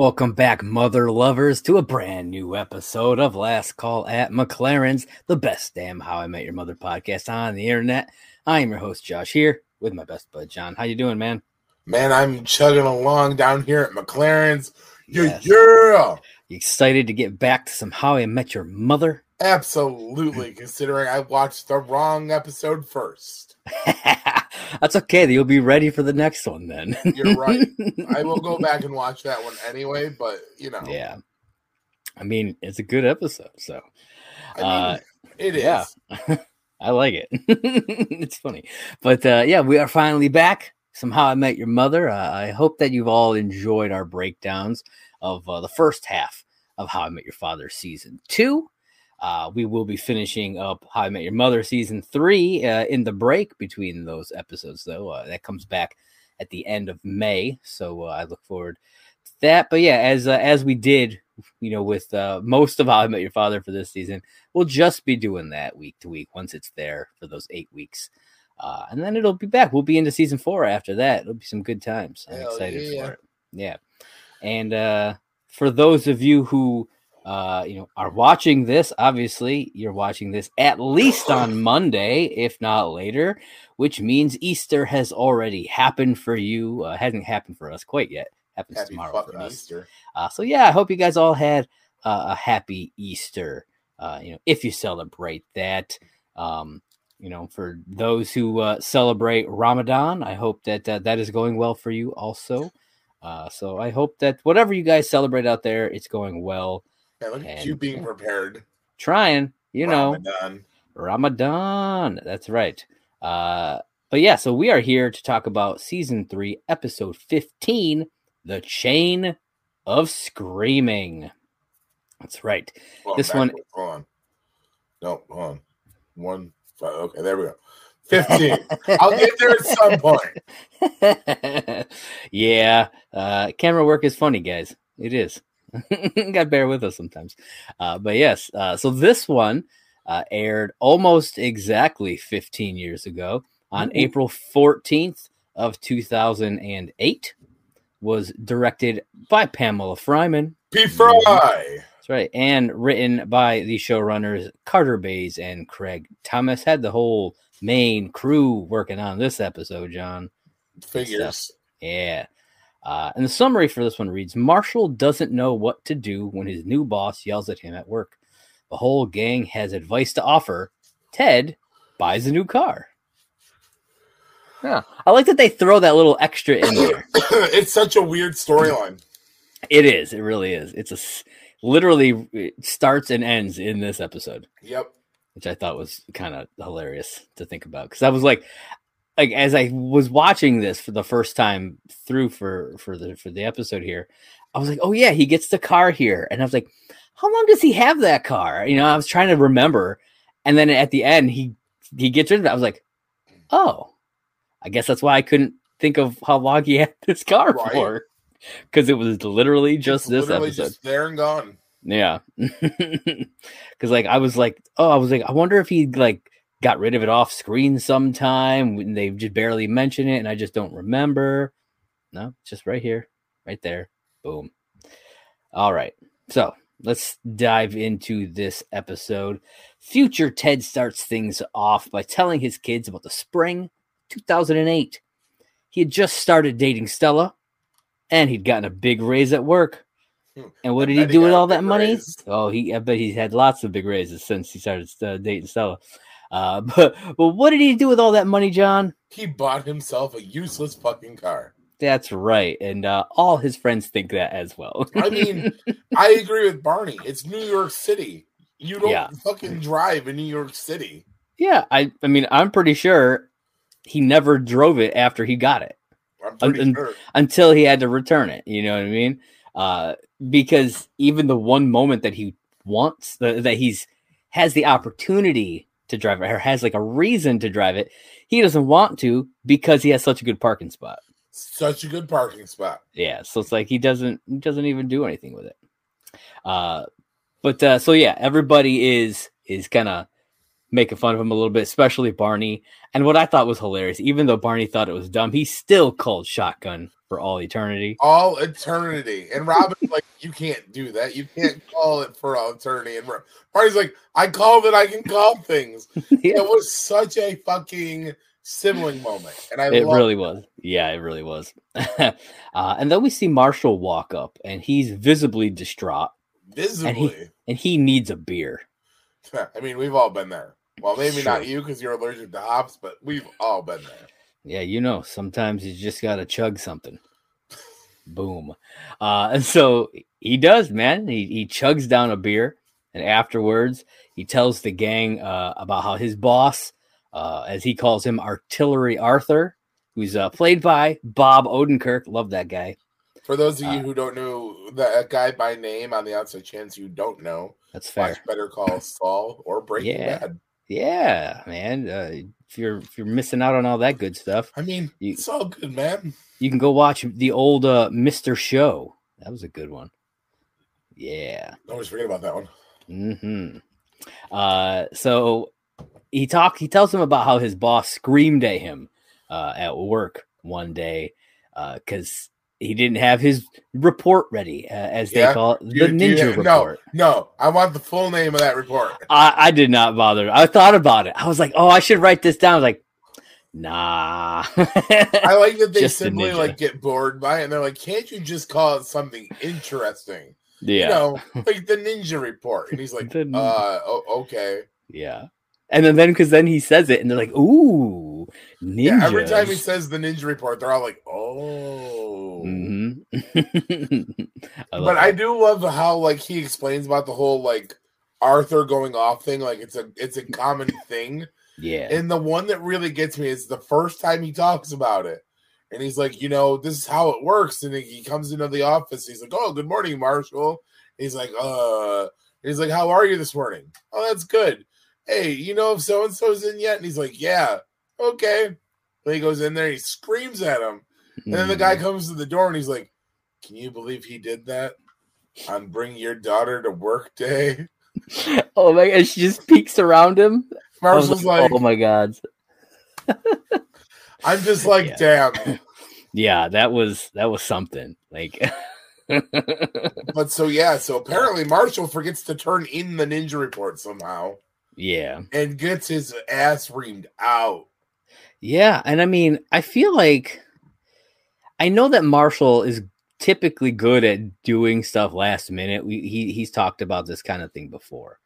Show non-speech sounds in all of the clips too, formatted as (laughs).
Welcome back, mother lovers, to a brand new episode of Last Call at MacLaren's, the best damn How I Met Your Mother podcast on the internet. I am your host, Josh, here with my best bud, John. How you doing, man? Man, I'm chugging along down here at MacLaren's. Yes. yeah. You excited to get back to some How I Met Your Mother? Absolutely. (laughs) Considering I watched the wrong episode first. (laughs) That's okay. You'll be ready for the next one then. (laughs) You're right. (laughs) I will go back and watch that one anyway, but you know, yeah. I mean, it's a good episode, so I mean, uh, it is. yeah. (laughs) I like it. it's funny. But uh, yeah, we are finally back. Somehow I Met Your Mother. Uh, I hope that you've all enjoyed our breakdowns of uh, the first half of How I Met Your Father season two. Uh, we will be finishing up How I Met Your Mother season three uh, in the break between those episodes, though. Uh, that comes back at the end of May. So uh, I look forward to that. But yeah, as uh, as we did, you know, with uh, most of How I Met Your Father for this season, we'll just be doing that week to week once it's there for those eight weeks. Uh, and then it'll be back. We'll be into season four after that. It'll be some good times. I'm Hell excited yeah. for it. Yeah. And uh, for those of you who uh, you know are watching this, obviously you're watching this at least on (laughs) Monday, if not later, which means Easter has already happened for you. Uh, hasn't happened for us quite yet. Happens Happy tomorrow for us. Easter. Uh, so yeah, I hope you guys all had uh, a happy Easter. Uh, you know, if you celebrate that. Um, you know, for those who uh, celebrate Ramadan, I hope that uh, that is going well for you also. Uh, so I hope that whatever you guys celebrate out there, it's going well. Yeah, look at you being prepared. Trying, you know, Ramadan. Ramadan. That's right. Uh, but yeah, so we are here to talk about season three, episode 15, The Chain of Screaming. That's right. On, This one-. Hold on. No, hold on. One, five. Okay, there we go. 15. (laughs) I'll get there at some point. (laughs) yeah, uh, camera work is funny, guys. It is. (laughs) Got to bear with us sometimes. Uh, but yes, uh, so this one uh, aired almost exactly 15 years ago on Ooh. April 14th of 2008. Was directed by Pamela Fryman. P. Fry. That's right, and written by the showrunners Carter Bays and Craig Thomas. Had the whole main crew working on this episode, John. Figures. Yeah. Uh, and the summary for this one reads Marshall doesn't know what to do when his new boss yells at him at work. The whole gang has advice to offer. Ted buys a new car. Yeah. I like that they throw that little extra in there. (coughs) it's such a weird storyline. it is. It really is. It's a literally it starts and ends in this episode. Yep. which I thought was kind of hilarious to think about because I was like, like as I was watching this for the first time through for for the for the episode here, I was like, oh yeah, he gets the car here, and I was like, how long does he have that car? You know, I was trying to remember, and then at the end he he gets rid of it. I was like, oh, I guess that's why I couldn't think of how long he (laughs) had this car Right. for because it was literally just this literally episode. just there and gone. Yeah. (laughs) Cause like I was like, oh, I was like, I wonder if he like got rid of it off screen sometime when they just barely mention it and I just don't remember. No, just right here. right there. Boom. All right. So let's dive into this episode. Future Ted starts things off by telling his kids about the spring 2008. He had just started dating Stella and he'd gotten a big raise at work. (laughs) And what did he bet he do with all that money? raise. Oh, he I bet he's had lots of big raises since he started uh, dating Stella. Uh, (laughs) but but what did he do with all that money, John? He bought himself a useless fucking car. That's right, and uh, all his friends think that as well. (laughs) I mean, I agree with Barney. It's New York City. You don't Yeah. fucking drive in New York City. yeah, I I mean, I'm pretty sure he never drove it after he got it. And- sure. until he had to return it. You know what I mean? Uh, because even the one moment that he wants that that he's has the opportunity to drive it or has like a reason to drive it, he doesn't want to because he has such a good parking spot. Such a good parking spot. Yeah, so it's like he doesn't he doesn't even do anything with it. Uh, but uh, so yeah, everybody is is kind of making fun of him a little bit, especially Barney. And what I thought was hilarious, even though Barney thought it was dumb, he still called shotgun for all eternity. All eternity. And Robin's like, you can't do that. You can't call it for all eternity. And Barney's like, I call that I can call things. (laughs) Yeah. It was such a fucking sibling moment. And I It really was. Yeah, it really was. (laughs) uh, and then we see Marshall walk up, and he's visibly distraught, visibly. and he needs a beer. (laughs) I mean, we've all been there. Well, maybe not you because you're allergic to hops, but we've all been there. Yeah, you know, sometimes you just got to chug something. Boom. Uh, and so he does, man. He, he chugs down a beer, and afterwards, he tells the gang uh, about how his boss, uh, as he calls him, Artillery Arthur, who's uh, played by Bob Odenkirk. Love that guy. For those of you Uh, who don't know that guy by name, on the outside chance you don't know, That's fair. Better Call Saul or Breaking Yeah. Bad. Yeah, man. Uh, if you're if you're missing out on all that good stuff, I mean, You- it's all good, man. you can go watch the old uh, Mister Show. That was a good one. Yeah. Always forget about that one. Hmm. Uh. So he talk. He tells him about how his boss screamed at him uh, at work one day because he didn't have his report ready, uh, as they Yeah? call it, the you- do you- ninja no, report. no, I want the full name of that report. I, I did not bother. I thought about it. I was like, oh, I should write this down. I was like, nah. I like that (laughs) they simply ninja. like get bored by it and they're like, can't you just call it something interesting? yeah. You know, (laughs) like the ninja report. And he's like, uh, oh, okay. Yeah. And then, then, because then he says it, and they're like, "Ooh, ninjas!" Yeah, every time he says the ninja report, they're all like, oh. Mhm. (laughs) I but I do love how like he explains about the whole like Arthur going off thing. Like it's a it's a common thing. yeah, And the one that really gets me is the first time he talks about it. And he's like, you know, this is how it works. And he comes into the office. He's like, oh, good morning, Marshall. He's like, uh, he's like, how are you this morning? Oh, that's good. Hey, you know if so and so's in yet? And he's like, yeah, okay. But he goes in there, he screams at him. And then the guy Mhm. comes to the door and he's like, can you believe he did that on Bring Your Daughter to Work Day? (laughs) oh my god, she just peeks around him. I was Marshall's like, "Oh my god!" I'm just like, Yeah. damn. Yeah, that was that was something. Like, (laughs) But so yeah, so apparently Marshall forgets to turn in the ninja report somehow yeah, and gets his ass reamed out. yeah, and I mean, I feel like I know that Marshall is typically good at doing stuff last minute. We, he he's talked about this kind of thing before,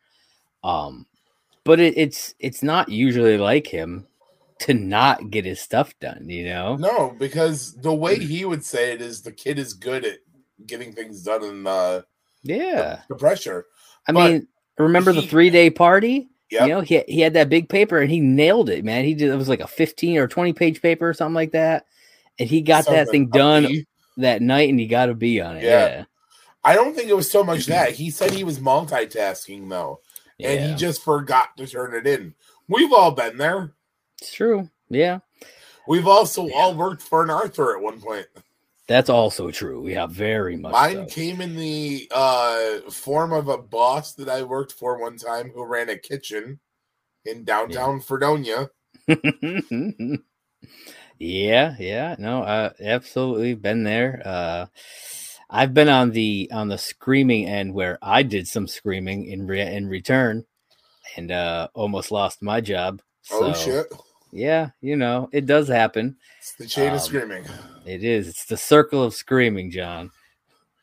um, but it, it's it's not usually like him to not get his stuff done. You know? No, because the way he would say it is the kid is good at getting things done in uh, Yeah. the pressure. I But mean, remember the three day party? Yep. You know, he he had that big paper and he nailed it, man. He did it was like a fifteen or twenty page paper or something like that, and he got that thing done that night, and he got a B on it. Yeah. Yeah, I don't think it was so much that he said he was multitasking though, yeah, and he just forgot to turn it in. We've all been there. it's true. Yeah, We've also all worked for an Arthur at one point. That's also true. We Yeah, very much. Mine so. came in the uh, form of a boss that I worked for one time who ran a kitchen in downtown Fredonia. (laughs) Yeah, yeah, no, I absolutely been there. Uh, I've been on the on the screaming end where I did some screaming in re- in return, and uh, almost lost my job. oh shit! Yeah, you know it does happen. It's the chain Um, of screaming. It is. It's the circle of screaming, John.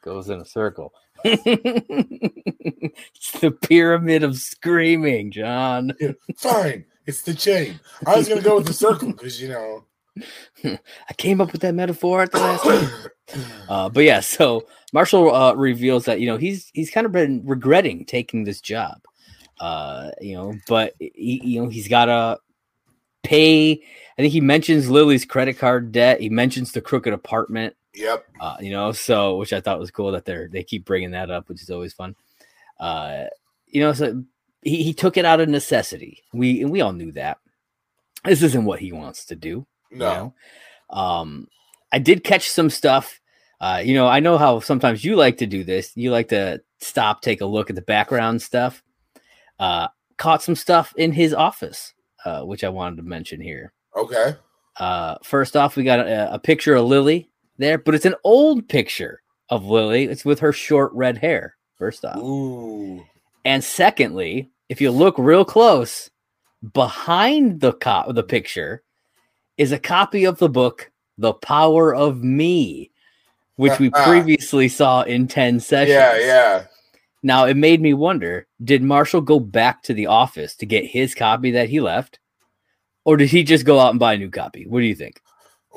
Goes in a circle. (laughs) it's the pyramid of screaming, John. Fine, it's the chain. I was gonna go with the circle because you know. (laughs) I came up with that metaphor at the last time. (coughs) Uh, but yeah, so Marshall uh, reveals that you know he's he's kind of been regretting taking this job. Uh, you know, but he, you know he's got to pay. I think he mentions Lily's credit card debt. He mentions the crooked apartment. Yep. Uh, you know, so which I thought was cool that they're they keep bringing that up, which is always fun. Uh, you know, so he, he took it out of necessity. We and we all knew that. This isn't what he wants to do. No. You know? Um, I did catch some stuff. Uh, you know, I know how sometimes you like to do this. You like to stop, take a look at the background stuff. Uh, caught some stuff in his office, uh, which I wanted to mention here. Okay. Uh, first off, we got a, a picture of Lily there, but it's an old picture of Lily. It's with her short red hair. First off, Ooh. and secondly, if you look real close, behind the co- the picture is a copy of the book The Power of Me, which we (laughs) previously saw in 10 sessions. Yeah, yeah. Now, it made me wonder, did Marshall go back to the office to get his copy that he left? Or did he just go out and buy a new copy? What do you think?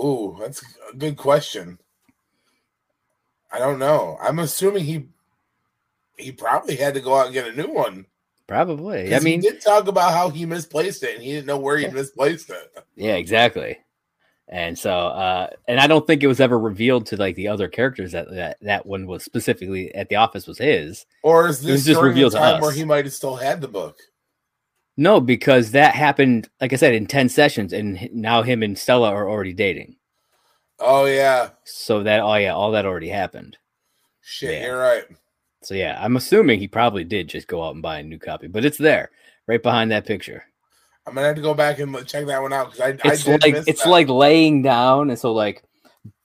Ooh, that's a good question. I don't know. I'm assuming he he probably had to go out and get a new one. Probably. I mean, he did talk about how he misplaced it and he didn't know where he misplaced it. Yeah, exactly. And so, uh, and I don't think it was ever revealed to like the other characters that that, that one was specifically at the office was his. Or is It was this just the revealed to time where he might have still had the book? No, because that happened, like I said, in 10 sessions, and now him and Stella are already dating. Oh yeah. So that, oh yeah, all that already happened. Shit, Yeah. you're right. So yeah, I'm assuming he probably did just go out and buy a new copy, but it's there right behind that picture. I'm gonna have to go back and check that one out because I, I It's did like it's that. like laying down, and so like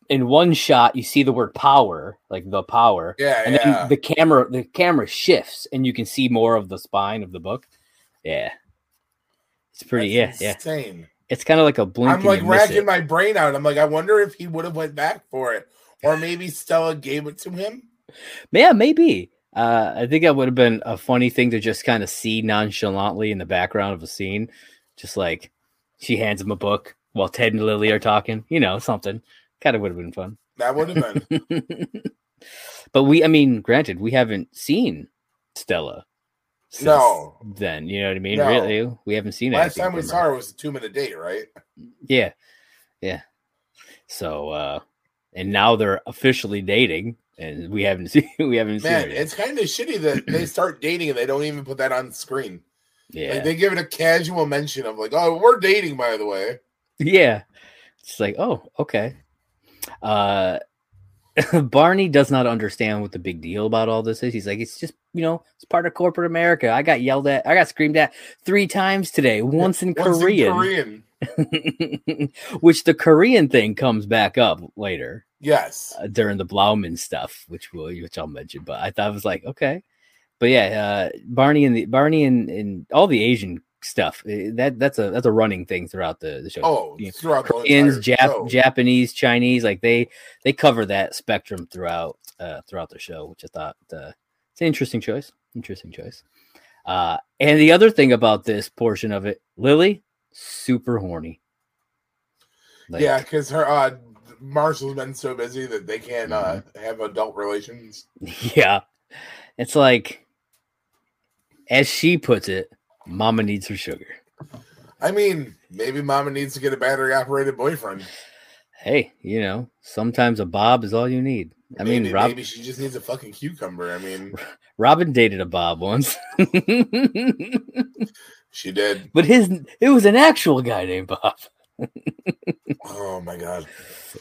in one shot you see the word power, like the power, yeah, and yeah. then the camera the camera shifts and you can see more of the spine of the book. Yeah. It's pretty That's yeah, yeah. insane. It's kind of like a blink. I'm like racking it. my brain out. I'm like, I wonder if he would have went back for it, or maybe Stella gave it to him. Yeah, maybe. Uh, I think that would have been a funny thing to just kind of see nonchalantly in the background of a scene. Just like she hands him a book while Ted and Lily are talking, you know, something. Kind of would have been fun. That would have been. (laughs) but we, I mean, granted, we haven't seen Stella. since No. Then, you know what I mean? No. Really? We haven't seen it. Last time we saw her was a two minute date, right? Yeah. Yeah. So uh and now they're officially dating and we haven't (laughs) seen we haven't seen Man, her yet. it's kind of shitty that (clears throat) they start dating and they don't even put that on screen. Yeah. Like they give it a casual mention of like, oh, we're dating, by the way. yeah. It's like, oh, okay. Uh (laughs) Barney does not understand what the big deal about all this is. He's like, it's just, you know, it's part of corporate America. I got yelled at, I got screamed at three times today, (laughs) once in Once in Korean, Korean. which the Korean thing comes back up later. Yes. uh, during the Blauman stuff, which will which I'll mention. But I thought it was like okay, but yeah, uh, Barney and the Barney and, and all the Asian stuff eh, that that's a that's a running thing throughout the, the show. Oh, You know, throughout Koreans, entire Jap- show. Japanese, Chinese, like they they cover that spectrum throughout uh, throughout the show, which I thought uh, it's an interesting choice. Interesting choice. Uh, and the other thing about this portion of it, Lily, super horny. Like, yeah, because her uh Marshall's been so busy that they can't uh Mm-hmm. have adult relations. (laughs) Yeah. It's like, as she puts it, Mama needs her sugar. I mean, maybe Mama needs to get a battery operated boyfriend. Hey, you know, sometimes a Bob is all you need. I maybe, mean, Rob, maybe she just needs a fucking cucumber. I mean, (laughs) Robin dated a Bob once, (laughs) she did. but his it was an actual guy named Bob. (laughs) Oh my god.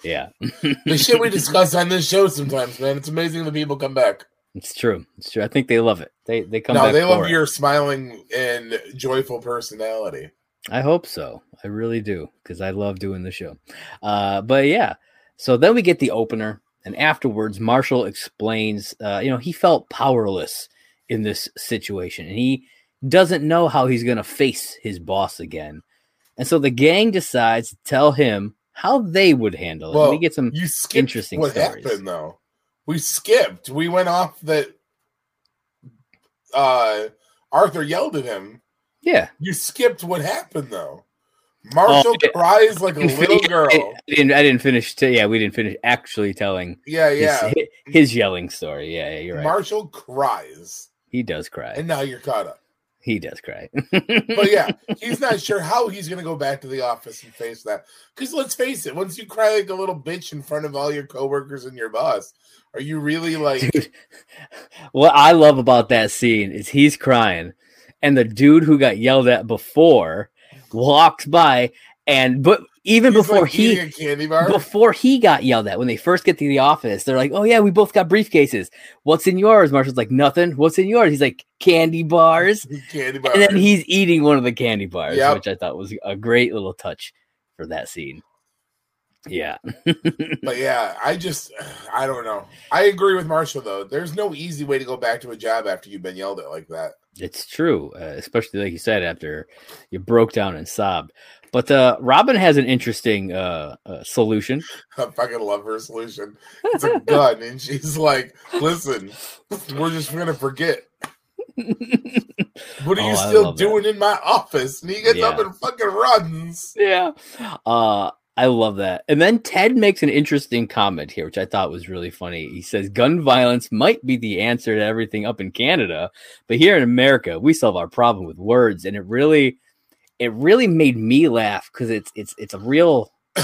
Yeah, The shit we (laughs) discuss on this show sometimes, man. It's amazing the people come back. it's true. It's true. I think they love it. They they come no, they love it. your smiling and joyful personality. I hope so. I really do because I love doing the show. Uh, but yeah, so then we get the opener, and afterwards, Marshall explains, uh, you know, he felt powerless in this situation, and he doesn't know how he's going to face his boss again. And so the gang decides to tell him how they would handle it. Well, we get some You skipped interesting what stories. happened though. We skipped. We went off that uh Arthur yelled at him. yeah. You skipped what happened though. Marshall Oh, cries like a (laughs) little girl. I didn't. I didn't finish. T- yeah, we didn't finish actually telling Yeah, his, yeah. his yelling story. Yeah, yeah, you're right. Marshall cries. he does cry. And now you're caught up. He does cry. But yeah, (laughs) he's not sure how he's gonna go back to the office and face that. Because let's face it, once you cry like a little bitch in front of all your coworkers and your boss, are you really like dude, what I love about that scene is he's crying, and the dude who got yelled at before walks by, and but even he's, before like, he candy bar? before he got yelled at when they first get to the office, they're like, "Oh yeah, we both got briefcases. What's in yours?" Marshall's like, "Nothing. What's in yours?" He's like, "Candy bars." (laughs) candy bars. And then he's eating one of the candy bars, Yep. which I thought was a great little touch for that scene. Yeah. (laughs) But yeah, I just I don't know. I agree with Marshall though. There's no easy way to go back to a job after you've been yelled at like that. It's true, uh, especially like you said after you broke down and sobbed. But uh, Robin has an interesting uh, uh, solution. (laughs) I fucking love her solution. It's a gun, and she's like, "Listen, we're just gonna forget. What are (laughs) Oh, you still love that. doing in my office?" And he gets up and fucking runs. yeah, uh, I love that. And then Ted makes an interesting comment here, which I thought was really funny. He says, "Gun violence might be the answer to everything up in Canada, but here in America, we solve our problem with words." And it really, it really made me laugh because it's it's it's a real (coughs)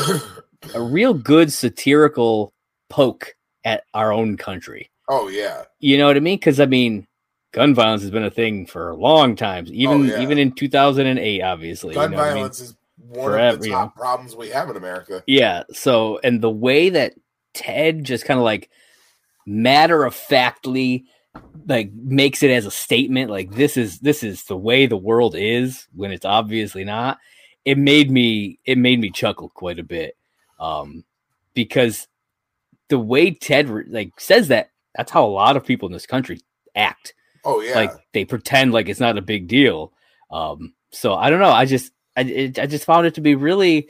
a real good satirical poke at our own country. oh yeah, You know what I mean? Because I mean, gun violence has been a thing for a long time, even Oh, yeah. even in 2008, obviously. gun you know what I mean? violence is one Forever, of the you top problems we have in America. Yeah. So, and the way that Ted just kind of like matter of factly like makes it as a statement, like this is this is the way the world is when it's obviously not. It made me it made me chuckle quite a bit, um, because the way Ted like says that that's how a lot of people in this country act Oh yeah, like they pretend like it's not a big deal. Um, so I don't know. I just I it, I just found it to be really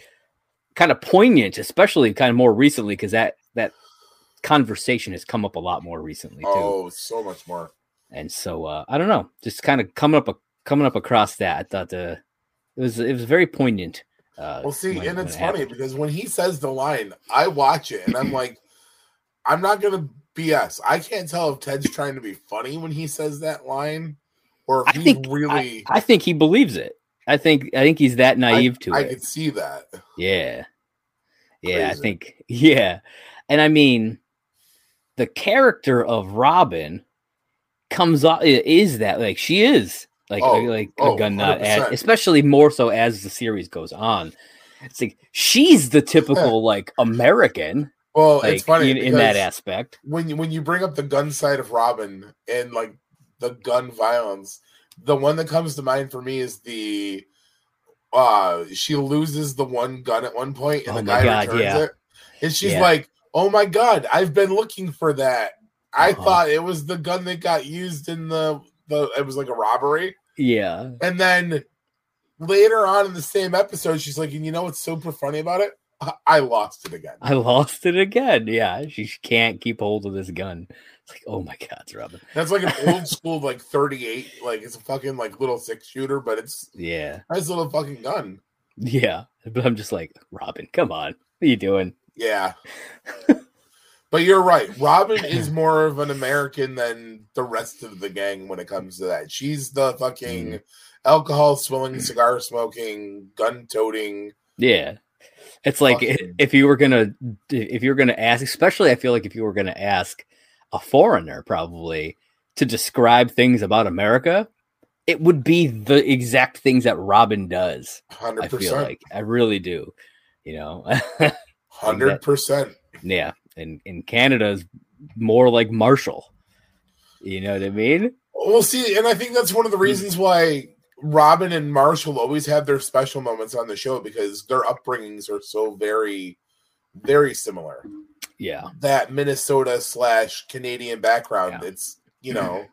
kind of poignant, especially kind of more recently because that that conversation has come up a lot more recently too. oh so much more. And so uh, I don't know, just kind of coming up a, coming up across that. I thought uh, it was it was very poignant. Uh, Well, see, when- and it's it funny happened. because when he says the line, I watch it and I'm (clears throat) like, I'm not gonna BS. I can't tell if Ted's trying to be funny when he says that line, or if I think really. I, I think he believes it. I think I think he's that naive to I it. I could see that. Yeah. Yeah, I think (laughs) yeah. And I mean the character of Robin comes off is that like she is like Oh, like oh, a gun nut as, especially more so as the series goes on. It's like she's the (laughs) typical like American Well, like it's funny in, in that aspect. when you when you bring up the gun side of Robin and like the gun violence, the one that comes to mind for me is the uh she loses the one gun at one point and Oh the guy God, returns yeah. it. And she's Yeah. like, Oh my god, I've been looking for that. I Uh-huh. thought it was the gun that got used in the the it was like a robbery. Yeah. And then later on in the same episode, she's like, and you know what's super funny about it? I, lost it again. I lost it again. Yeah. She can't keep hold of this gun. It's like, oh my God, it's Robin. That's like an old (laughs) school like 38, like it's a fucking like little six shooter, but it's Yeah. a nice little fucking gun. Yeah. But I'm just like, Robin, come on. What are you doing? Yeah. but you're right. Robin is (clears throat) more of an American than the rest of the gang when it comes to that. She's the fucking Mhm. alcohol swilling, cigar smoking, gun toting. Yeah. It's like Fucking- if you were gonna if you were gonna ask, especially I feel like if you were gonna ask a foreigner probably to describe things about America, it would be the exact things that Robin does. I feel like I really do. You know, (laughs) Hundred percent. yeah. And in Canada is more like Marshall. You know what I mean? We'll see, and I think that's one of the hmm. reasons why Robin and Marshall always have their special moments on the show because their upbringings are so very, very similar. Yeah. That Minnesota slash Canadian background. Yeah. It's you know.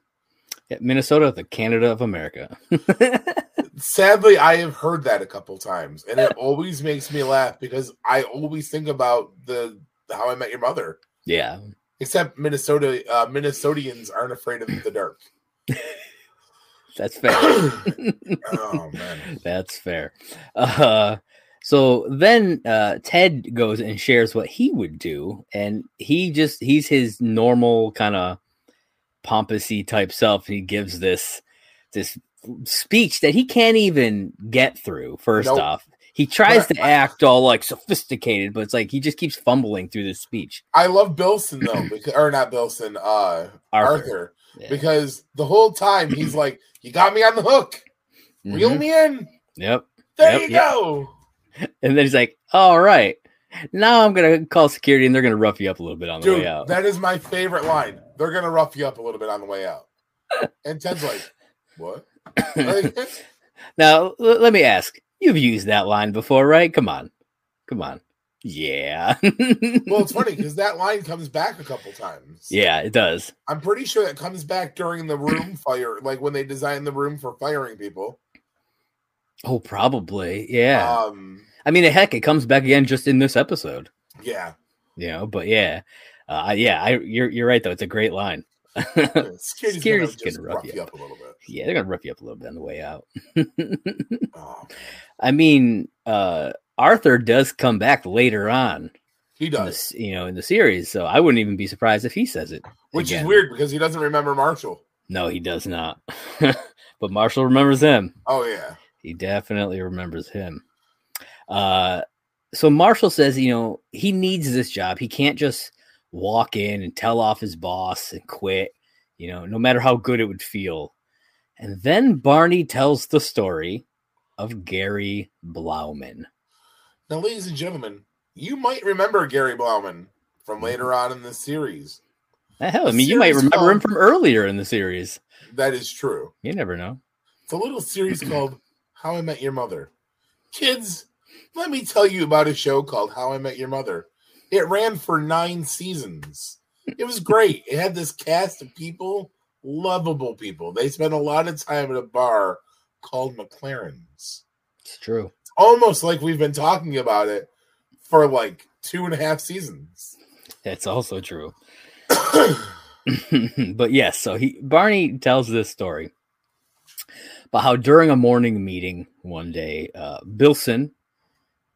Yeah, Minnesota, the Canada of America. (laughs) Sadly, I have heard that a couple times, and it always makes me laugh because I always think about the How I Met Your Mother. yeah. Except Minnesota, uh, Minnesotians aren't afraid of the dark. (laughs) (clears throat) That's fair. oh man, That's fair. Uh, so then uh, Ted goes and shares what he would do, and he just he's his normal kind of pompousy type self. He gives this this speech that he can't even get through. First Nope. off, he tries to act all like sophisticated, but it's like he just keeps fumbling through this speech. I love Bilson though, (clears throat) because, or not Bilson, uh, Arthur. Arthur, Yeah. because the whole time he's like, "You got me on the hook, reel Mhm. me in." Yep. There Yep, you yep. go. (laughs) And then he's like, "All right, now I'm gonna call security, and they're gonna rough you up a little bit on the way out." that is my favorite line. They're gonna rough you up a little bit on the way out. And Ted's like, "What?" (laughs) Now, l- let me ask. You've used that line before, right? Come on. Come on. Yeah. well, it's funny (laughs) because that line comes back a couple times. yeah, it does. I'm pretty sure that comes back during the room (clears throat) fire, like when they design the room for firing people. Oh, probably. Yeah. Um, I mean, heck, it comes back again just in this episode, yeah. you know, but yeah. Uh, yeah, I, you're you're right though. It's a great line. (laughs) Security's, Security's gonna gonna rough rough you you up a little bit. yeah, they're gonna rough you up a little bit on the way out. (laughs) Oh, I mean, uh, Arthur does come back later on, he does, this, you know, in the series, so I wouldn't even be surprised if he says it. which again. is weird because he doesn't remember Marshall. No, he does not. (laughs) but Marshall remembers him. Oh yeah, He definitely remembers him. Uh, so Marshall says, you know, he needs this job. He can't just walk in and tell off his boss and quit, you know, no matter how good it would feel. And then Barney tells the story of Gary Blauman. now, ladies and gentlemen, you might remember Gary Blauman from later on in the series. Hell, I mean, you might remember him from earlier in the series. That is true. You never know. It's a little series (clears throat) called How I Met Your Mother. Kids, let me tell you about a show called How I Met Your Mother. It ran for nine seasons. It was great. It had this cast of people, lovable people. They spent a lot of time at a bar called MacLaren's. It's true. Almost like we've been talking about it for like two and a half seasons. That's also true. (clears throat) (clears throat) but yes, so he Barney tells this story about how during a morning meeting one day, uh, Bilson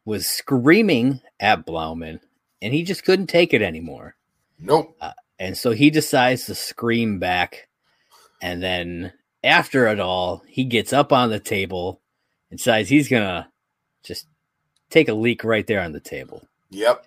was screaming at Blauman, and he just couldn't take it anymore. nope. Uh, and so he decides to scream back, and then after it all, he gets up on the table and decides he's gonna just take a leak right there on the table. Yep.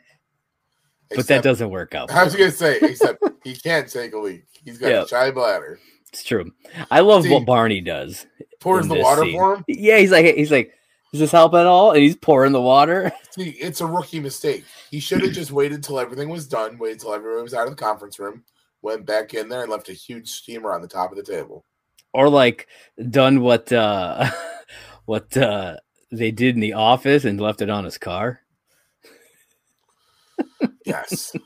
But that doesn't work out. (laughs) I was gonna say, except he can't take a leak. He's got Yeah. a shy bladder. It's true. I love See, what Barney does. Pours the water scene. for him. Yeah, he's like he's like, does this help at all? And he's pouring the water. (laughs) See, it's a rookie mistake. He should have (clears throat) just waited till everything was done, waited till everyone was out of the conference room, went back in there and left a huge steamer on the top of the table. Or like done what uh (laughs) what uh they did in the office and left it on his car. Yes. (laughs)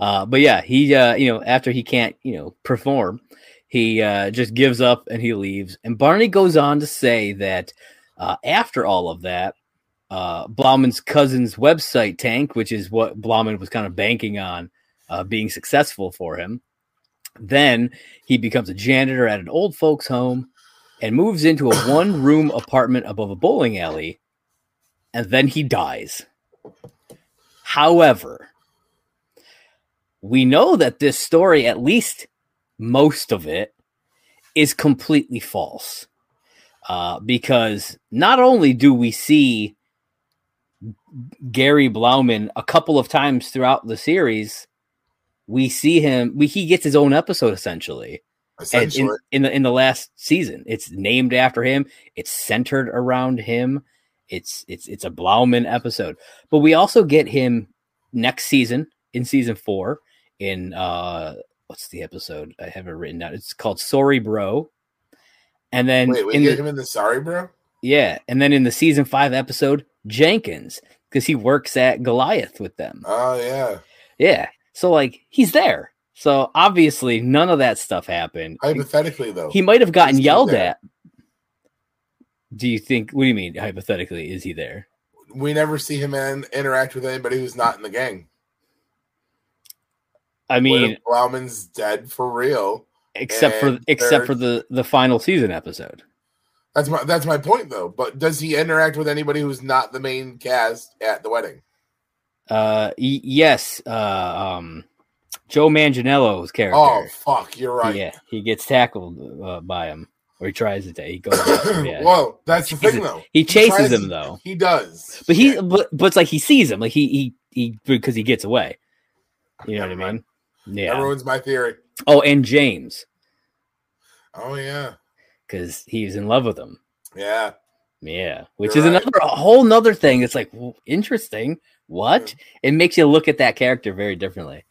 Uh but yeah, he uh you know, after he can't, you know, perform, he uh just gives up and he leaves. And Barney goes on to say that uh after all of that, uh Blauman's cousin's website tank, which is what Blauman was kind of banking on uh being successful for him. Then he becomes a janitor at an old folks home and moves into a (coughs) one room apartment above a bowling alley. And then he dies. However, we know that this story, at least most of it, is completely false. Uh, because not only do we see Gary Blauman a couple of times throughout the series, we see him. We, he gets his own episode essentially Essentially. in, in the in the last season. It's named after him. It's centered around him. It's it's it's a Blauman episode. But we also get him next season in season four in uh what's the episode? I have it written down. It's called Sorry Bro. And then Wait, we in get the, him in the sorry, bro. yeah, and then in the season five episode, Jenkins, because he works at Goliath with them. Oh yeah. Yeah. So like he's there. So obviously none of that stuff happened. Hypothetically, though, He might have gotten yelled at. Do you think what do you mean hypothetically is he there? we never see him in, interact with anybody who's not in the gang. I mean, Blauman's dead for real? Except for except for the the final season episode. That's my that's my point, though. But does he interact with anybody who's not the main cast at the wedding? Uh yes, uh um Joe Manganiello's character. Oh fuck, you're right. Yeah, he gets tackled uh, by him or he tries to. He goes (coughs) yeah. well, that's the thing, though. he chases tries- him though. He does, But he Shit. but, but it's like he sees him like he he he because he gets away. You know Never what I mean? that Yeah. ruins my theory. Oh, and James Oh yeah, because he's in love with him. yeah. Yeah, which You're is right. another a whole nother thing. It's like well, interesting. What it makes you look at that character very differently.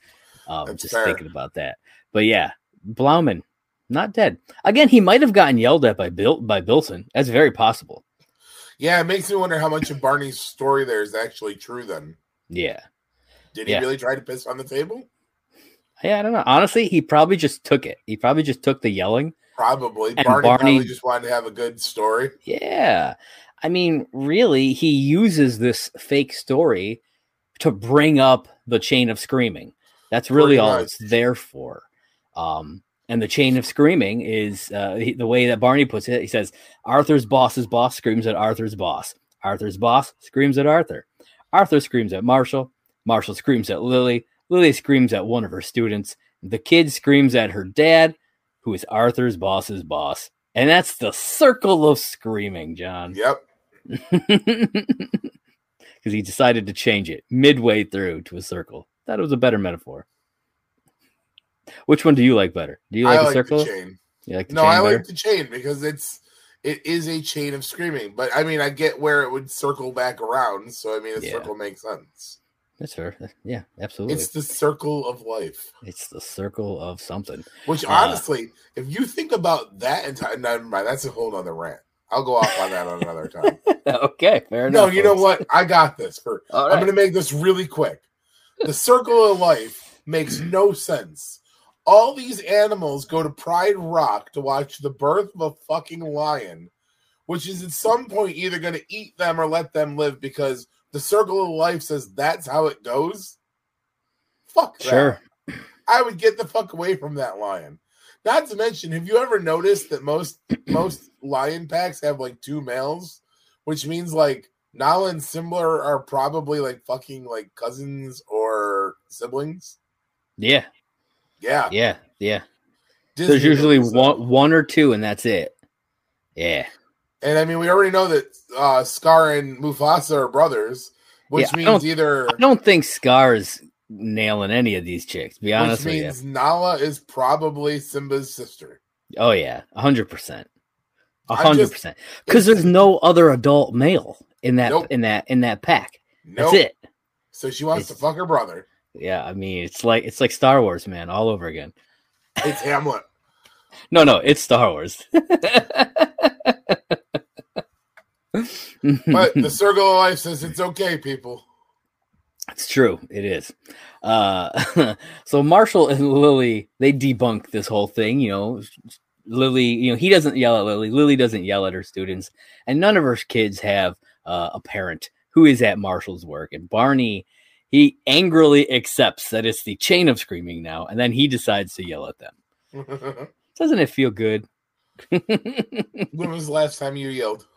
Um, That's just fair. thinking about that. But yeah, Blauman not dead again. He might have gotten yelled at by Bill by Bilson. That's very possible. Yeah, it makes me wonder how much of Barney's story there is actually true. Then Yeah, did he Yeah. really try to piss on the table? Yeah. I don't know. Honestly, he probably just took it. He probably just took the yelling. Probably. And Barney, Barney- probably just wanted to have a good story. Yeah. I mean, really, he uses this fake story to bring up the chain of screaming. That's really Pretty all much. it's there for. Um, and the chain of screaming is uh, he- the way that Barney puts it. He says, Arthur's boss's boss screams at Arthur's boss. Arthur's boss screams at Arthur. Arthur screams at Marshall. Marshall screams at Lily. Lily screams at one of her students. The kid screams at her dad, who is Arthur's boss's boss. And that's the circle of screaming, John. Yep. (laughs) Because he decided to change it midway through to a circle. Thought it was a better metaphor. Which one do you like better? Do you like I a like circle? the chain. You like the No, chain I better? like the chain because it's it is a chain of screaming. But I mean, I get where it would circle back around. So I mean, a Yeah. circle makes sense. That's fair. Yeah, absolutely. It's the circle of life. It's the circle of something. Which Uh, honestly, if you think about that entire, never mind. That's a whole other rant. I'll go off on that on another time. (laughs) okay, fair no, enough. you know what? I got this. For (laughs) All I'm going to make this really quick. The circle of life makes no sense. All these animals go to Pride Rock to watch the birth of a fucking lion, which is at some point either going to eat them or let them live because the circle of life says that's how it goes. Fuck that. Sure. I would get the fuck away from that lion. Not to mention, have you ever noticed that most (clears throat) most lion packs have like two males, which means like Nala and Simba are probably like fucking like cousins or siblings. Yeah, Yeah, yeah, yeah. Disney There's usually one, one or two, and that's it. Yeah, and I mean we already know that uh Scar and Mufasa are brothers, which Yeah, means don't- either I don't think Scar's nailing any of these chicks. To be which honest with you. means Nala is probably Simba's sister. Oh yeah, hundred percent, I hundred percent. Because there's no other adult male in that Nope. in that in that pack. Nope. That's it. So she wants to fuck her brother. Yeah, I mean it's like it's like Star Wars, man, all over again. It's Hamlet. (laughs) No, no, it's Star Wars. (laughs) But the circle of life says it's okay, people. It's true. It is. Uh, (laughs) so Marshall and Lily they debunk this whole thing. You know, Lily. You know, he doesn't yell at Lily. Lily doesn't yell at her students, and none of her kids have uh, a parent who is at Marshall's work. And Barney, he angrily accepts that it's the chain of screaming now, and then he decides to yell at them. (laughs) Doesn't it feel good? (laughs) when was the last time you yelled?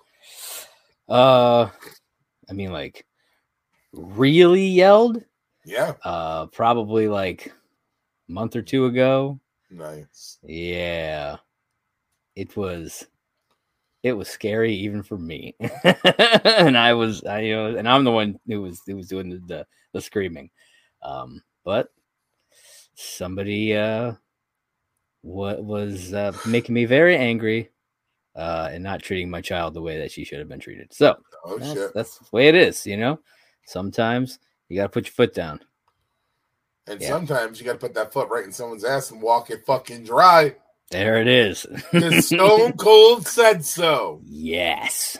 Uh, I mean, like, really yelled? Yeah, Uh, probably like a month or two ago. nice. Yeah. It was it was scary even for me. (laughs) and I was I you know and I'm the one who was who was doing the the, the screaming. Um but somebody uh what was uh, making me very angry uh and not treating my child the way that she should have been treated. So, Oh that's, that's the way it is, you know. Sometimes you got to put your foot down. And yeah. sometimes you got to put that foot right in someone's ass and walk it fucking dry. There it is. The (laughs) Stone Cold said so. yes.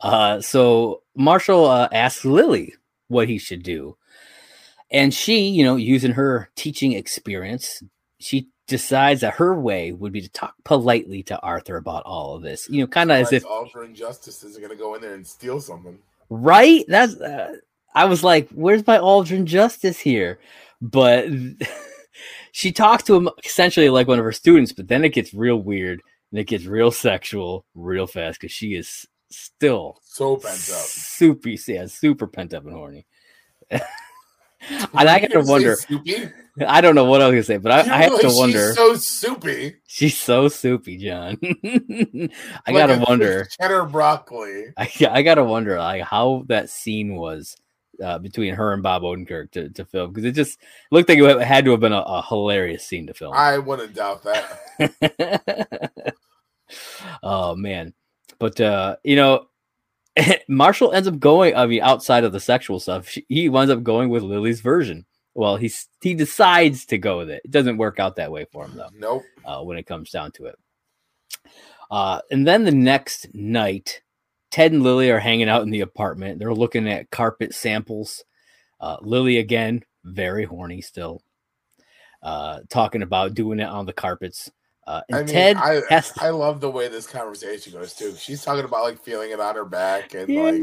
Uh, so Marshall uh, asks Lily what he should do. And she, you know, using her teaching experience, she decides that her way would be to talk politely to Arthur about all of this. You know, kind of as if Ultra justice is going to go in there and steal something. right that's uh, i was like where's my aldrin justice here but (laughs) she talks to him essentially like one of her students but then it gets real weird and it gets real sexual real fast because she is still So pent up. super yeah super pent up and horny (laughs) and i gotta wonder i don't know what i was gonna say but i, I have to she's wonder so soupy. she's so soupy john (laughs) i Like gotta wonder cheddar broccoli. I, I gotta wonder like how that scene was uh, between her and Bob Odenkirk to, to film because it just looked like it had to have been a, a hilarious scene to film. I wouldn't doubt that. (laughs) oh man, but uh, you know, Marshall ends up going. I mean, outside of the sexual stuff, she, he winds up going with Lily's version. Well, he's he decides to go with it. It doesn't work out that way for him though Nope. uh, when it comes down to it. Uh, and then the next night, Ted and Lily are hanging out in the apartment. They're looking at carpet samples. Uh, Lily again, very horny still, uh, talking about doing it on the carpets. Uh, and I mean, Ted I to, I love the way this conversation goes too. She's talking about like feeling it on her back and Yeah. like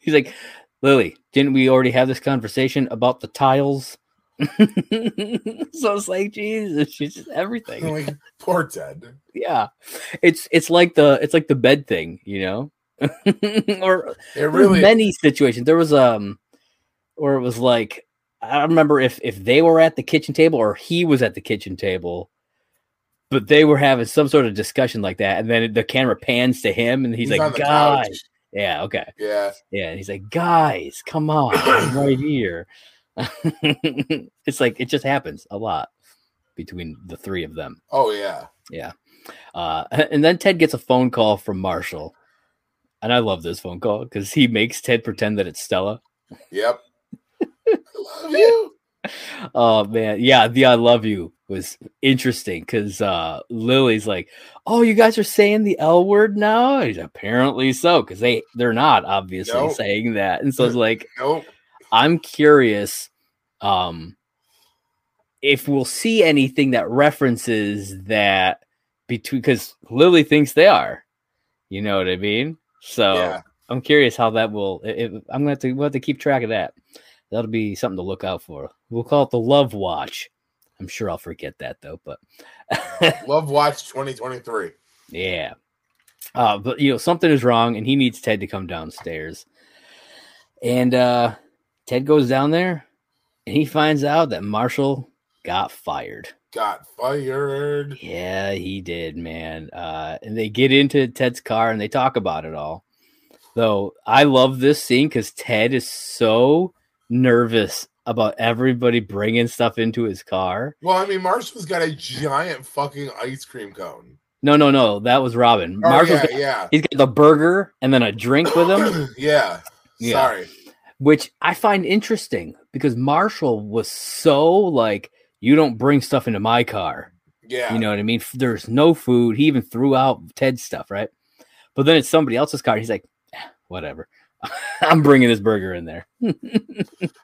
he's like, Lily, didn't we already have this conversation about the tiles? (laughs) so it's like, Jesus, she's just everything. like poor Ted. yeah it's it's like the it's like the bed thing you know (laughs) or It really many situations there was um or it was like i don't remember if if they were at the kitchen table or he was at the kitchen table but they were having some sort of discussion like that and then the camera pans to him and he's, on like guys couch. yeah okay Yeah. yeah and he's like guys come on (clears throat) I'm right here (laughs) it's like it just happens a lot between the three of them Oh yeah. yeah. Uh, (laughs) and then Ted gets a phone call from Marshall. And I love this phone call because he makes Ted pretend that it's Stella. Yep. (laughs) I love you. Oh man, yeah, the I love you was interesting because uh Lily's like, Oh, you guys are saying the L word now? He's apparently so, because they they're not obviously Nope. saying that. And so it's like, Nope. I'm curious um if we'll see anything that references that between because Lily thinks they are. You know what I mean? So Yeah. I'm curious how that will it, it- I'm gonna have to we'll have to keep track of that. That'll be something to look out for. We'll call it the love watch. I'm sure I'll forget that though, but (laughs) Love Watch 2023. yeah. Uh, but you know, something is wrong, and he needs Ted to come downstairs. And uh Ted goes down there and he finds out that Marshall got fired. Got fired. Yeah, he did, man. Uh and they get into Ted's car and they talk about it all. Though I love this scene because Ted is so nervous about everybody bringing stuff into his car. Well, I mean, Marshall's got a giant fucking ice cream cone. No, no, no, that was Robin. Oh, Marshall's yeah, got, yeah. he's got the burger and then a drink with him. (clears throat) yeah. Yeah. Sorry. which I find interesting because Marshall was so like, you don't bring stuff into my car. Yeah. You know what I mean? There's no food. He even threw out Ted's stuff, right? But then it's somebody else's car. He's like, "Eh, whatever. (laughs) I'm bringing this burger in there. (laughs)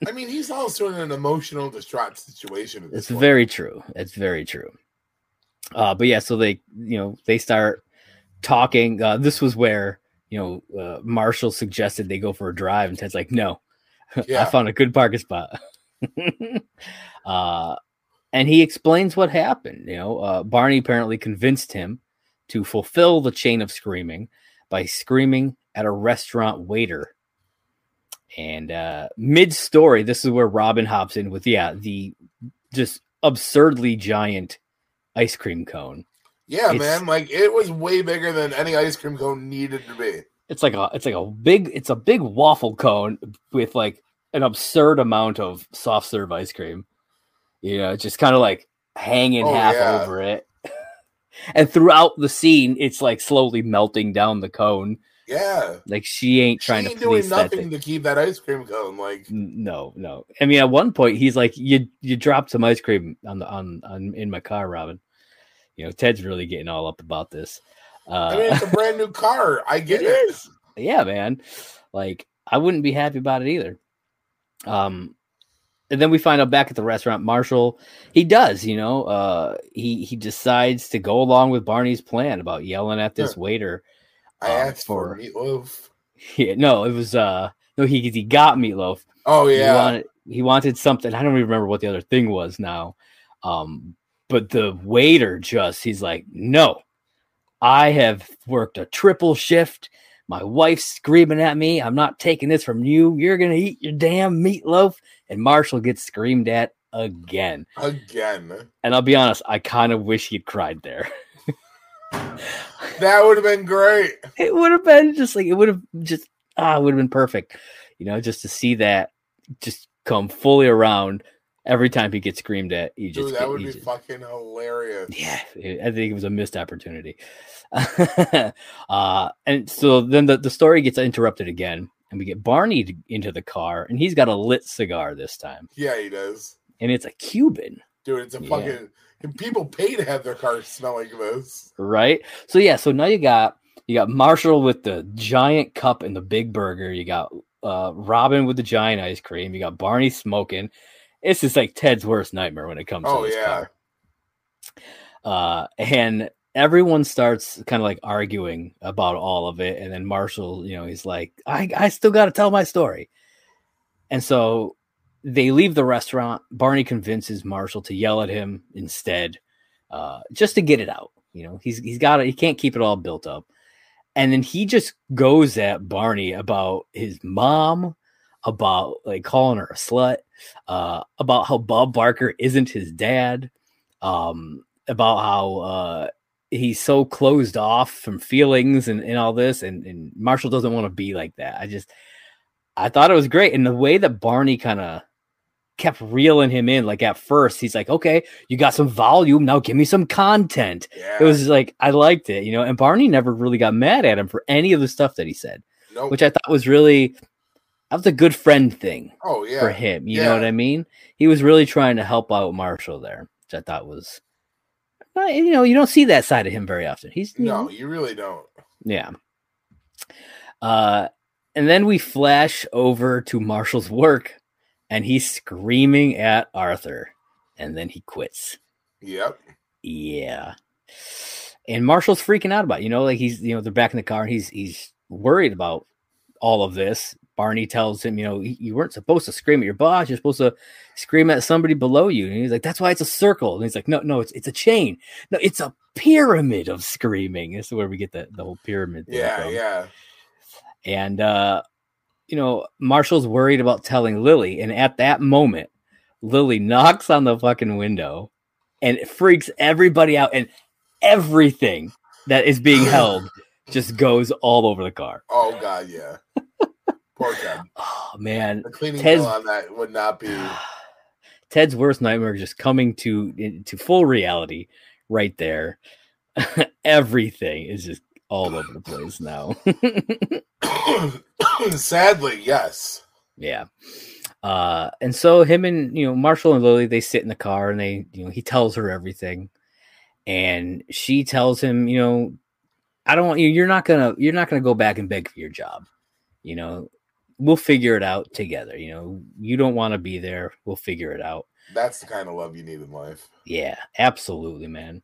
I mean, he's also in an emotional, distraught situation. It's point. very true. It's very true. Uh, but yeah, so they, you know, they start talking. Uh, this was where, you know, uh, Marshall suggested they go for a drive, and Ted's like, no, (laughs) I found a good parking spot. uh, and he explains what happened. You know, uh, Barney apparently convinced him to fulfill the chain of screaming by screaming at a restaurant waiter. And uh, mid story, this is where Robin hops in with, yeah, the just absurdly giant ice cream cone. Yeah, It's- man. Like it was way bigger than any ice cream cone needed to be. It's like a it's like a big it's a big waffle cone with like an absurd amount of soft serve ice cream. You know, just kind of like hanging Oh, half yeah. over it. (laughs) and throughout the scene, it's like slowly melting down the cone. Yeah. Like she ain't trying she ain't to doing nothing thing. to keep that ice cream cone. Like, No, no. I mean, at one point, he's like, "You you dropped some ice cream on the on on in my car, Robin." You know, Ted's really getting all up about this. Uh, I mean, it's a brand new car. I (laughs) get it it. is. Yeah, man. Like I wouldn't be happy about it either. Um, and then we find out back at the restaurant, Marshall, he does, you know, uh, he he decides to go along with Barney's plan about yelling at this Sure. waiter. I uh, asked for, meatloaf. (laughs) Yeah, no, it was uh, no, he he got meatloaf. Oh He yeah, wanted he wanted something. I don't even remember what the other thing was now. Um, but the waiter just he's like, no, I have worked a triple shift. My wife's screaming at me. I'm not taking this from you. You're gonna eat your damn meatloaf. And Marshall gets screamed at again. again. And I'll be honest, I kind of wish he'd cried there. (laughs) That would have been great. it would have been just like it would have just ah, it would have been perfect. You know, just to see that just come fully around every time he gets screamed at. You just Dude, that would be just- fucking hilarious. yeah, it- I think it was a missed opportunity. (laughs) uh, and so then the, the story gets interrupted again, and we get Barney to- into the car, and he's got a lit cigar this time, Yeah, he does. and it's a Cuban, Dude, it's a Yeah. And people pay to have their cars smell like this. right? So yeah, so now you got you got Marshall with the giant cup and the big burger. You got uh, Robin with the giant ice cream. You got Barney smoking. It's just like Ted's worst nightmare when it comes Oh to this yeah. car. uh, and everyone starts kind of like arguing about all of it and then marshall you know he's like i, I still got to tell my story and so they leave the restaurant. Barney convinces marshall to yell at him instead uh, just to get it out you know? He's he's got it he can't keep it all built up. And then he just goes at barney about his mom about like calling her a slut uh, about how bob barker isn't his dad um, about how uh, he's so closed off from feelings and, and all this and, and marshall doesn't want to be like that. I just i thought it was great. And the way that barney kind of kept reeling him in like at first he's like okay you got some volume now give me some content Yeah. it was like i liked it you know and barney never really got mad at him for any of the stuff that he said nope. which i thought was really that was a good friend thing oh yeah. for him. You know what I mean? He was really trying to help out Marshall there, which I thought was, uh, you know, you don't see that side of him very often. He's, you No, know, you really don't. yeah. Uh, and then we flash over to Marshall's work, and he's screaming at Arthur, and then he quits. Yep. Yeah. And Marshall's freaking out about, it, you know, like he's, you know, they're back in the car and he's he's worried about all of this. Barney tells him, you know, "You- weren't supposed to scream at your boss. You're supposed to scream at somebody below you. And he's like, that's why it's a circle. And he's like, no, no, it's it's a chain. No, it's a pyramid of screaming. This is where we get the, the whole pyramid. thing Yeah, from. yeah. And uh, you know, Marshall's worried about telling Lily, and at that moment, Lily knocks on the fucking window and it freaks everybody out, and everything that is being (laughs) held just goes all over the car. Oh god, yeah. Poor Ted. (sighs) Oh man. The cleaning Ted's- on that would not be (sighs) Ted's worst nightmare just coming to into full reality right there. (laughs) Everything is just all over the place now. (laughs) sadly, yes. Yeah. Uh, and so him and you know Marshall and Lily they sit in the car and they you know he tells her everything, and she tells him you know I don't want you you're not gonna you're not gonna go back and beg for your job, you know we'll figure it out together. You know you don't want to be there, we'll figure it out. That's the kind of love you need in life. Yeah, absolutely, man.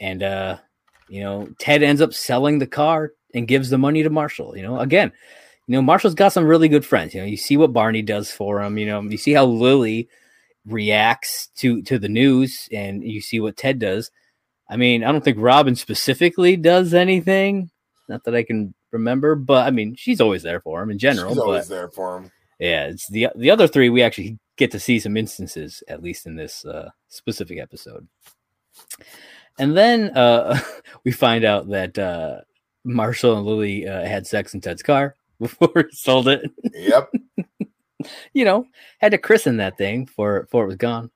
And uh, you know, Ted ends up selling the car and gives the money to Marshall. You know, again, you know, Marshall's got some really good friends. You know, you see what Barney does for him. You know, you see how Lily reacts to to the news, and you see what Ted does. I mean, I don't think Robin specifically does anything. Not that I can remember, but I mean, she's always there for him in general. She's but always there for him. yeah, it's the the other three we actually get to see some instances at least in this uh, specific episode. And then uh, (laughs) we find out that uh, Marshall and Lily uh, had sex in Ted's car (laughs) before he sold it. Yep. (laughs) you know, had to christen that thing for before it was gone.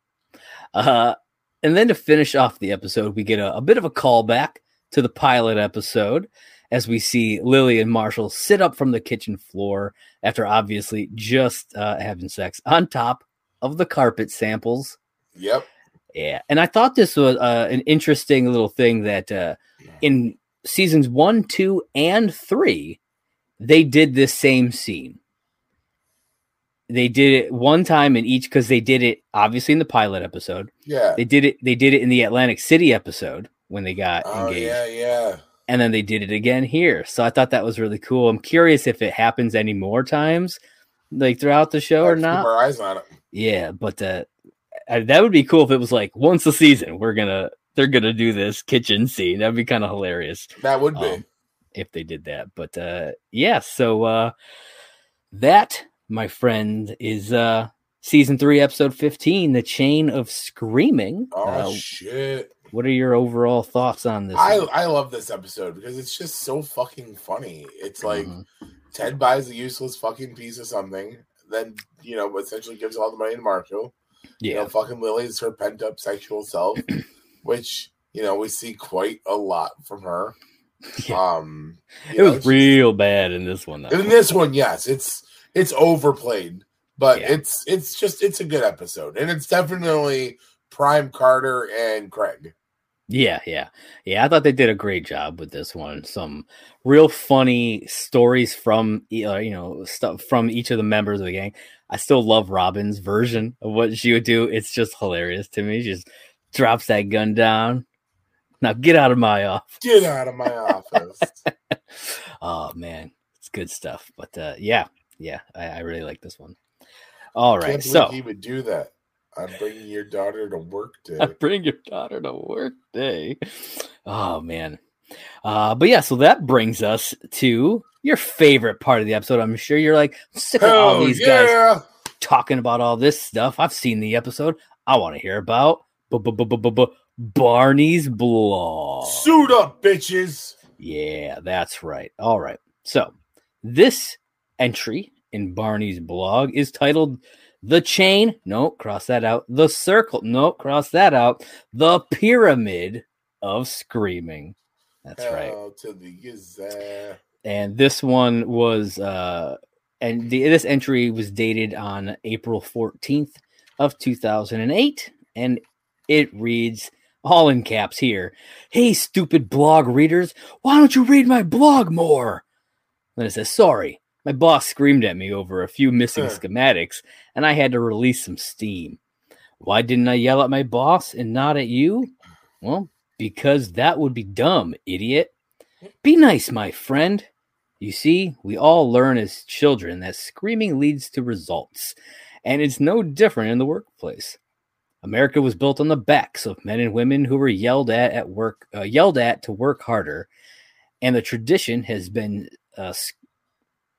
Uh, and then to finish off the episode, we get a, a bit of a callback to the pilot episode as we see Lily and Marshall sit up from the kitchen floor after obviously just uh, having sex on top of the carpet samples. Yep. Yeah, and I thought this was uh, an interesting little thing that uh, in seasons one, two, and three, they did this same scene. They did it one time in each because they did it obviously in the pilot episode. Yeah. They did it. They did it in the Atlantic City episode when they got Oh engaged, yeah, yeah. and then they did it again here. So I thought that was really cool. I'm curious if it happens any more times, like throughout the show or not. Keep our eyes on it. Yeah, but uh, uh, that would be cool if it was like once a season we're gonna they're gonna do this kitchen scene. That'd be kind of hilarious That would be. um, if they did that. But uh, yeah, so uh, that my friend is uh, season three, episode fifteen, the chain of screaming. oh Uh, shit. what are your overall thoughts on this? I one? I love this episode because it's just so fucking funny. It's like Mhm. Ted buys a useless fucking piece of something, then you know essentially gives all the money to Marshall. You yeah, know, fucking Lily is her pent up sexual self, (clears throat) which you know we see quite a lot from her. (laughs) Yeah. Um, it know, was real bad in this one though. In this one, yes, it's it's overplayed, but Yeah. it's it's just it's a good episode, and it's definitely prime Carter and Craig. Yeah, yeah, yeah. I thought they did a great job with this one. Some real funny stories from uh, you know stuff from each of the members of the gang. I still love Robin's version of what she would do. It's just hilarious to me. She just drops that gun down. Now get out of my office. Get out of my office. (laughs) oh man, it's good stuff. But uh, yeah, yeah, I, I really like this one. All right, so he would do that. I'm bringing your daughter to work I bring your daughter to work day. Oh man. Uh, but yeah, so that brings us to your favorite part of the episode. I'm sure you're like sick of all Hell these guys talking about all this stuff. I've seen the episode. I want to hear about Barney's blog. Suit up, bitches. Yeah, that's right. All right. So this entry in Barney's blog is titled The Chain. No, cross that out. The Circle. No, cross that out. The Pyramid of Screaming. That's right. To the. And this one was uh and the this entry was dated on April 14th of 2008 and it reads all in caps here. Hey stupid blog readers, why don't you read my blog more? Then it says sorry. My boss screamed at me over a few missing Huh. schematics and I had to release some steam. Why didn't I yell at my boss and not at you? Well, because that would be dumb, idiot. Be nice, my friend. You see, we all learn as children that screaming leads to results, and it's no different in the workplace. America was built on the backs of men and women who were yelled at at work, uh, yelled at to work harder, and the tradition has been, uh,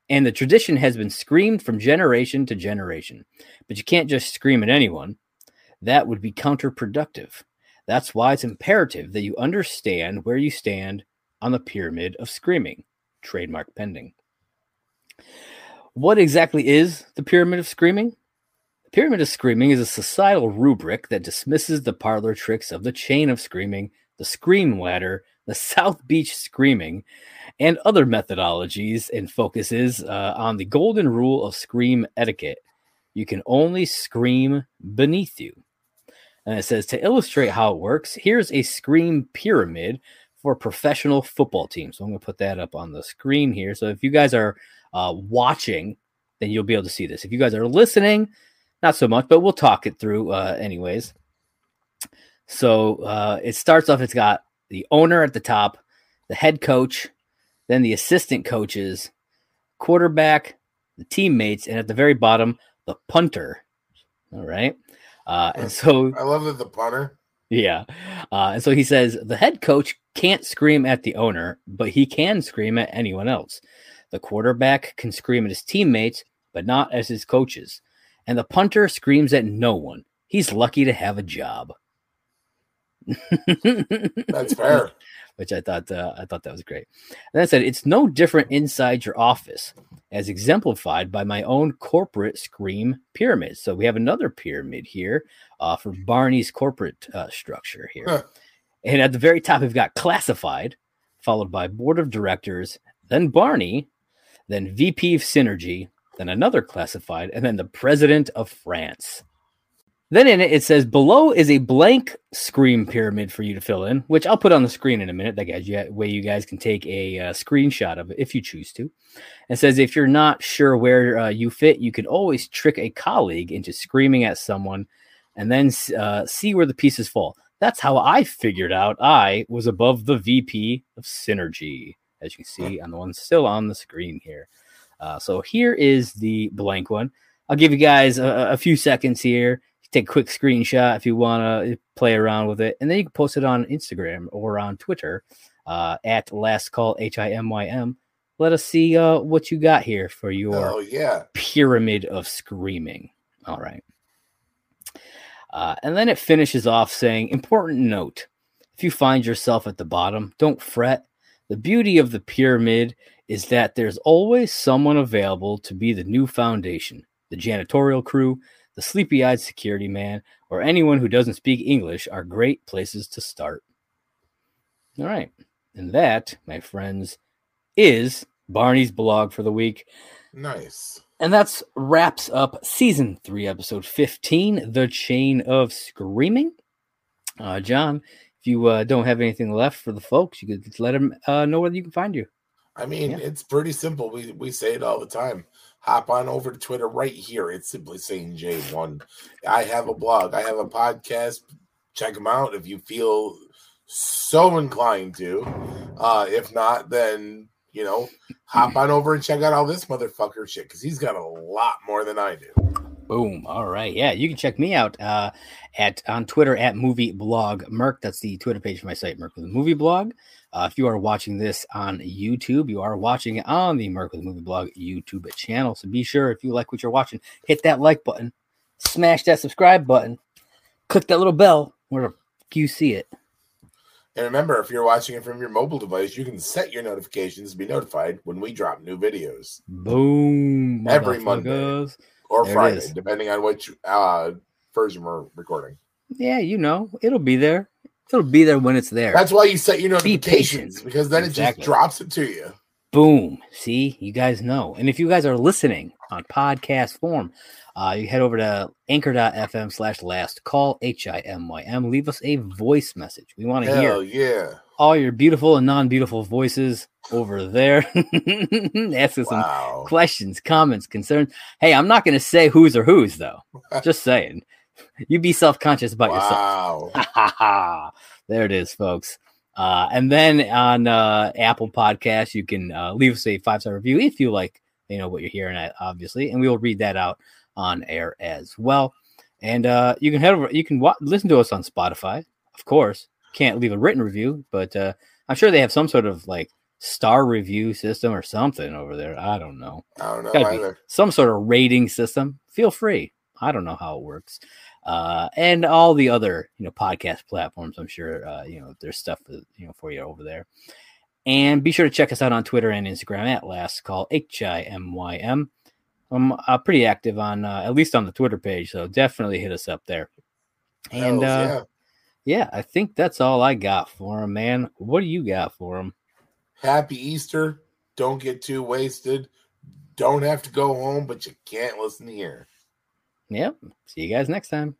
and the tradition has been screamed from generation to generation. But you can't just scream at anyone; that would be counterproductive. That's why it's imperative that you understand where you stand on the pyramid of screaming. Trademark pending. What exactly is the pyramid of screaming? The pyramid of screaming is a societal rubric that dismisses the parlor tricks of the chain of screaming, the scream ladder, the South Beach screaming, and other methodologies and focuses uh, on the golden rule of scream etiquette. You can only scream beneath you. And it says to illustrate how it works, here's a scream pyramid for professional football teams. So I'm going to put that up on the screen here. So if you guys are uh, watching, then you'll be able to see this. If you guys are listening, not so much, but we'll talk it through uh, anyways. So uh, it starts off, it's got the owner at the top, the head coach, then the assistant coaches, quarterback, the teammates, and at the very bottom, the punter. All right. Uh, and so I love that the punter. Yeah. Uh, and so he says the head coach can't scream at the owner, but he can scream at anyone else. The quarterback can scream at his teammates, but not as his coaches. And the punter screams at no one. He's lucky to have a job. (laughs) That's fair. Which I thought uh, I thought that was great. And I said it's no different inside your office, as exemplified by my own corporate scream pyramid. So we have another pyramid here uh, for Barney's corporate uh, structure here. Huh. And at the very top, we've got classified, followed by board of directors, then Barney, then VP of synergy, then another classified, and then the president of France. Then in it, it says below is a blank scream pyramid for you to fill in, which I'll put on the screen in a minute. That guys, way you guys can take a uh, screenshot of it if you choose to. It says if you're not sure where uh, you fit, you can always trick a colleague into screaming at someone, and then uh, see where the pieces fall. That's how I figured out I was above the VP of Synergy, as you can see on the one still on the screen here. Uh, so here is the blank one. I'll give you guys a, a few seconds here take a quick screenshot if you want to play around with it, and then you can post it on Instagram or on Twitter uh, at Last Call H I M Y M. Let us see uh, what you got here for your Oh yeah. pyramid of screaming. All right. Uh, and then it finishes off saying, important note if you find yourself at the bottom, don't fret. The beauty of the pyramid is that there's always someone available to be the new foundation, the janitorial crew, the sleepy eyed security man, or anyone who doesn't speak English are great places to start. All right. And that, my friends, is Barney's blog for the week. Nice. And that's wraps up season three, episode 15, The Chain of Screaming. Uh, John, if you uh, don't have anything left for the folks, you could let them uh, know where you can find you. I mean, Yeah. it's pretty simple. We we say it all the time. Hop on over to Twitter right here. It's SimplySaneJ1. I have a blog. I have a podcast. Check them out if you feel so inclined to. Uh, if not, then you know, hop on over and check out all this motherfucker shit because he's got a lot more than I do. Boom. All right. Yeah, you can check me out uh, at on Twitter at movie blog Merc. That's the Twitter page for my site, Merc with a movie blog. Uh, if you are watching this on YouTube, you are watching it on the Merc with a movie blog YouTube channel. So be sure if you like what you're watching, hit that like button, smash that subscribe button, click that little bell where you see it. And remember, if you're watching it from your mobile device, you can set your notifications to be notified when we drop new videos Boom. Every Monday. Or There Friday, depending on which uh, version we're recording. Yeah, you know, it'll be there. It'll be there when it's there. That's why you set your Be notifications patient. because then Exactly. it just drops it to you. Boom. See, you guys know. And if you guys are listening on podcast form, uh, you head over to anchor.fm slash last call H I M Y M. Leave us a voice message. We want to Hell hear yeah! All your beautiful and non beautiful voices over there. (laughs) Ask us some questions, comments, concerns. Hey, I'm not going to say who's or who's, though. (laughs) Just saying. You be self conscious about yourself. (laughs) There it is, folks. Uh, and then on uh, Apple Podcasts, you can uh, leave us a five star review if you like, you know, what you're hearing, uh, obviously, and we will read that out on air as well. And uh, you can head over, you can wa- listen to us on Spotify, of course. Can't leave a written review, but uh, I'm sure they have some sort of like star review system or something over there. I don't know I don't know either. some sort of rating system. Feel free. I don't know how it works. Uh, and all the other, you know, podcast platforms. I'm sure, uh, you know, there's stuff, you know, for you over there. And be sure to check us out on Twitter and Instagram at Last Call H I M Y M. I'm uh, pretty active on, uh, at least on the Twitter page, so definitely hit us up there. And Hells uh, yeah, I think that's all I got for him, man. What do you got for him? Happy Easter. Don't get too wasted. Don't have to go home, but you can't listen here. Yep. See you guys next time.